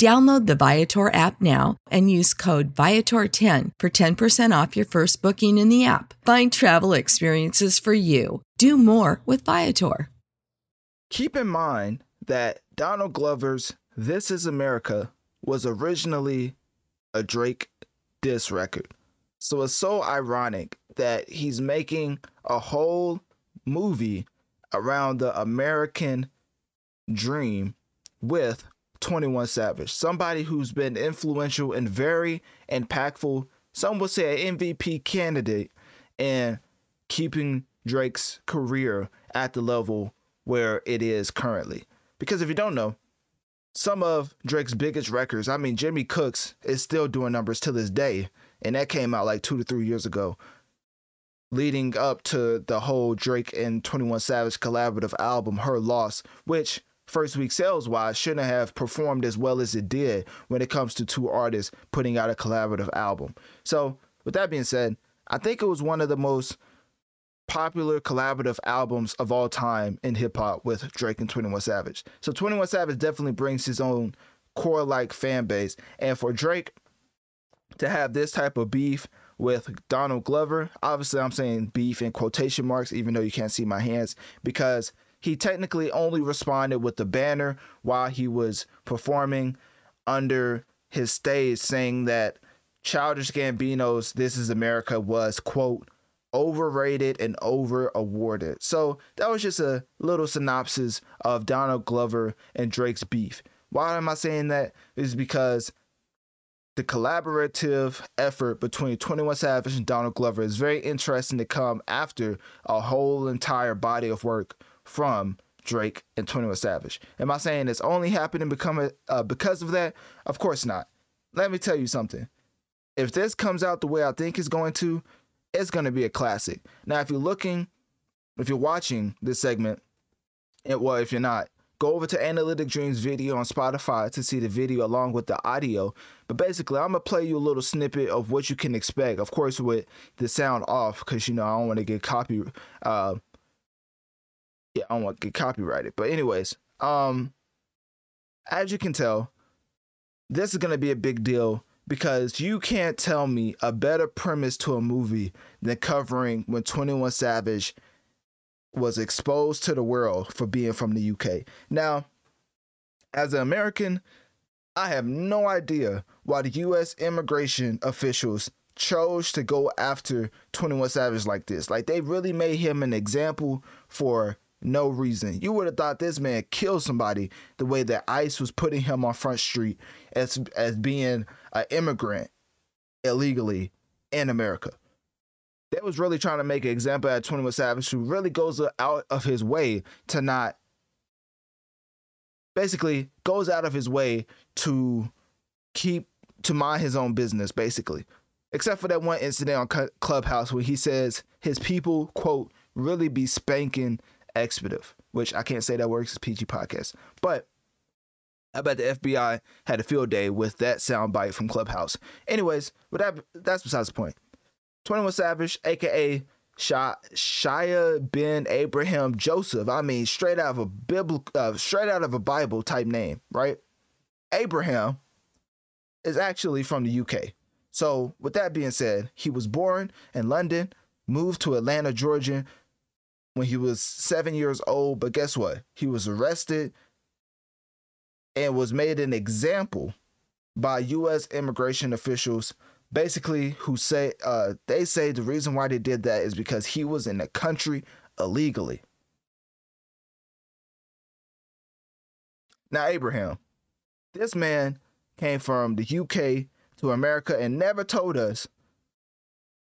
Download the Viator app now and use code Viator10 for 10% off your first booking in the app. Find travel experiences for you. Do more with Viator. Keep in mind that Donald Glover's This Is America was originally a Drake diss record. So it's so ironic that he's making a whole movie around the American dream with 21 Savage, somebody who's been influential and very impactful, some would say an MVP candidate in keeping Drake's career at the level where it is currently. Because if you don't know, some of Drake's biggest records, I mean, Jimmy Cooks is still doing numbers to this day, and that came out like two to three years ago, leading up to the whole Drake and 21 Savage collaborative album, Her Loss, which first week sales wise shouldn't have performed as well as it did when it comes to two artists putting out a collaborative album. So, with that being said, I think it was one of the most popular collaborative albums of all time in hip hop with Drake and 21 Savage. So 21 Savage definitely brings his own core like fan base. And for Drake to have this type of beef with Donald Glover, obviously I'm saying beef in quotation marks, even though you can't see my hands, because he technically only responded with the banner while he was performing under his stage, saying that Childish Gambino's This Is America was, quote, overrated and over awarded. So that was just a little synopsis of Donald Glover and Drake's beef. Why am I saying that? Is because the collaborative effort between 21 Savage and Donald Glover is very interesting to come after a whole entire body of work from Drake and 21 Savage. Am I saying it's only happening become uh, because of that? Of course not. Let me tell you something. If this comes out the way I think it's going to, it's going to be a classic. Now, if you're looking, if you're watching this segment, well, if you're not, go over to Analytic Dreamz video on Spotify to see the video along with the audio. But basically, I'm gonna play you a little snippet of what you can expect. Of course, with the sound off, because you know I don't want to get copy uh, yeah, I don't want to get copyrighted. But anyways, um, as you can tell, this is gonna be a big deal because you can't tell me a better premise to a movie than covering when 21 Savage was exposed to the world for being from the UK. Now, as an American, I have no idea why the US immigration officials chose to go after 21 Savage like this. Like they really made him an example for no reason. You would have thought this man killed somebody the way that ICE was putting him on Front Street as as being an immigrant illegally in America. They was really trying to make an example at 21 Savage who really goes out of his way to not basically goes out of his way to keep to mind his own business basically. except for that one incident on Clubhouse where he says his people, quote, really be spanking expletive, which I can't say that works as PG podcast. But I bet the FBI had a field day with that soundbite from Clubhouse. Anyways, but that that's besides the point. 21 Savage, aka Shéyaa Bin Abraham Joseph. I mean, straight out of a biblical, uh, straight out of a Bible type name, right? Abraham is actually from the UK. So, with that being said, he was born in London, moved to Atlanta, Georgia when he was seven years old. But guess what? He was arrested and was made an example by U.S. immigration officials basically who say uh, they say the reason why they did that is because he was in the country illegally. Now, Abraham, this man came from the UK to America and never told us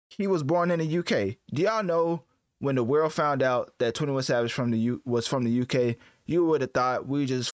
he was born in the UK. Do y'all know when the world found out that 21 Savage from the U- was from the UK, you would have thought we just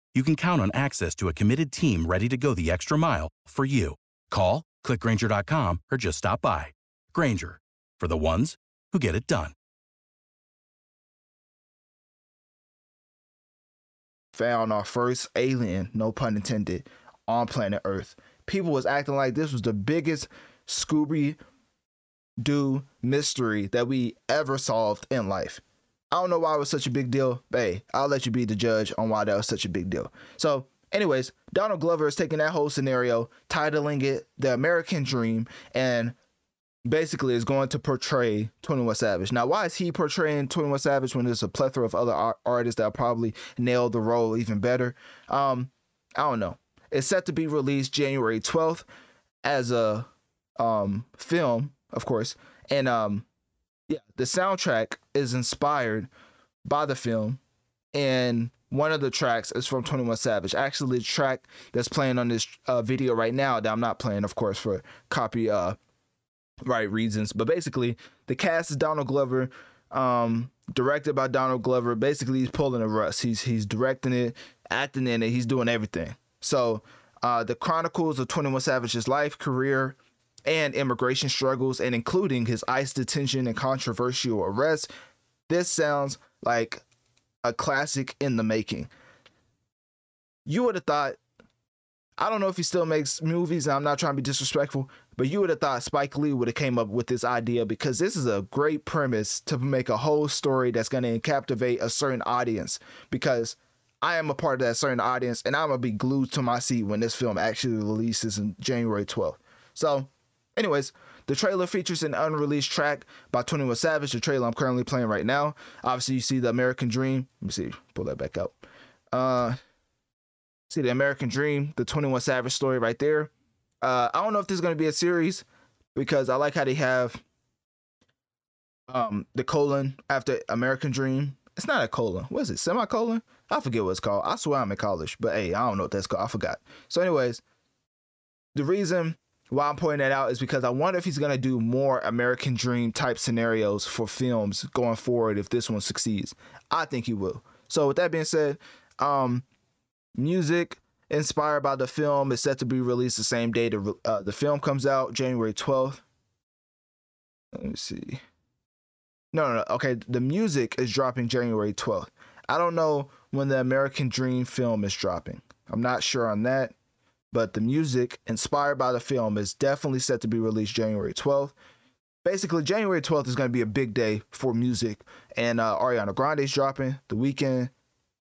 you can count on access to a committed team ready to go the extra mile for you. Call, clickgranger.com, or just stop by. Grainger, for the ones who get it done. Found our first alien, no pun intended, on planet Earth. People was acting like this was the biggest Scooby Doo mystery that we ever solved in life. I don't know why it was such a big deal. But hey, I'll let you be the judge on why that was such a big deal. So, anyways, Donald Glover is taking that whole scenario, titling it The American Dream, and basically is going to portray 21 Savage. Now, why is he portraying 21 Savage when there's a plethora of other artists that probably nail the role even better? Um, I don't know. It's set to be released January 12th as a um film, of course. And um yeah, the soundtrack is inspired by the film, and one of the tracks is from 21 Savage. Actually, the track that's playing on this uh, video right now that I'm not playing, of course, for copy uh, right reasons. But basically, the cast is Donald Glover, um, directed by Donald Glover. Basically, he's pulling a Russ. He's he's directing it, acting in it. He's doing everything. So, uh, the chronicles of 21 Savage's life, career, and immigration struggles, and including his ICE detention and controversial arrest. This sounds like a classic in the making. You would have thought, I don't know if he still makes movies, and I'm not trying to be disrespectful, but you would have thought Spike Lee would have came up with this idea because this is a great premise to make a whole story that's going to captivate a certain audience. Because I am a part of that certain audience, and I'm gonna be glued to my seat when this film actually releases in January 12th. So, anyways, the trailer features an unreleased track by 21 Savage, the trailer I'm currently playing right now. Obviously, you see the American Dream. Let me see, pull that back up. Uh, see the American Dream, the 21 Savage story right there. Uh, I don't know if this is going to be a series because I like how they have um the colon after American Dream. It's not a colon. What is it? Semicolon? I forget what it's called. I swear I'm in college, but hey, I don't know what that's called. I forgot. So, anyways, the reason why I'm pointing that out is because I wonder if he's gonna do more American Dream type scenarios for films going forward if this one succeeds. I think he will. So, with that being said, um, music inspired by the film is set to be released the same day the uh, the film comes out, January 12th. Let me see. No, no, no. Okay, the music is dropping January 12th. I don't know when the American Dream film is dropping. I'm not sure on that, but the music inspired by the film is definitely set to be released January 12th. Basically, January 12th is going to be a big day for music, and uh, Ariana Grande is dropping. The Weeknd,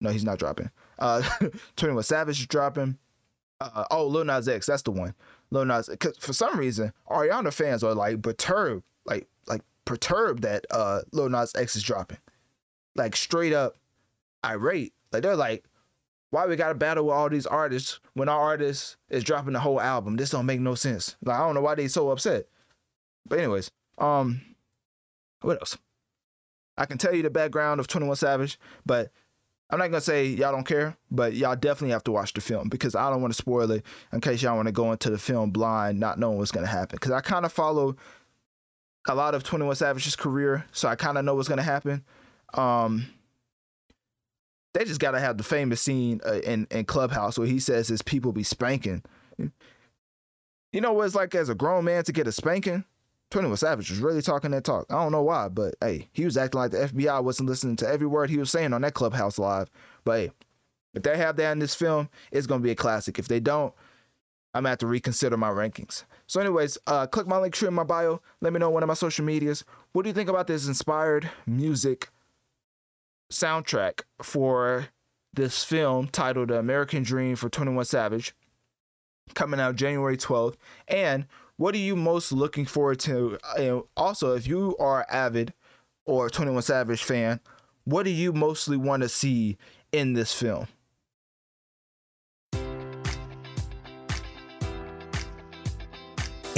no, he's not dropping. Uh, 21 Savage is dropping. Uh, oh, Lil Nas X, that's the one. Lil Nas, cause for some reason, Ariana fans are like perturbed, like like perturbed that uh Lil Nas X is dropping, like straight up irate. Like they're like, why we gotta battle with all these artists when our artist is dropping the whole album? This don't make no sense. Like I don't know why they so upset. But anyways, um, what else? I can tell you the background of Twenty One Savage, but I'm not gonna say y'all don't care, but y'all definitely have to watch the film because I don't want to spoil it in case y'all want to go into the film blind, not knowing what's gonna happen. Because I kind of follow a lot of Twenty One Savage's career, so I kind of know what's gonna happen. Um, they just got to have the famous scene uh, in in Clubhouse where he says his people be spanking. You know what it's like as a grown man to get a spanking? 21 Savage was really talking that talk. I don't know why, but hey, he was acting like the FBI wasn't listening to every word he was saying on that Clubhouse Live. But hey, if they have that in this film, it's to be a classic. If they don't, I'm to have to reconsider my rankings. So, anyways, uh, click my link tree in my bio. Let me know one of my social medias. What do you think about this inspired music soundtrack for this film titled American Dream for 21 Savage, coming out January 12th. And what are you most looking forward to? Uh, and also, if you are avid or 21 Savage fan, what do you mostly want to see in this film?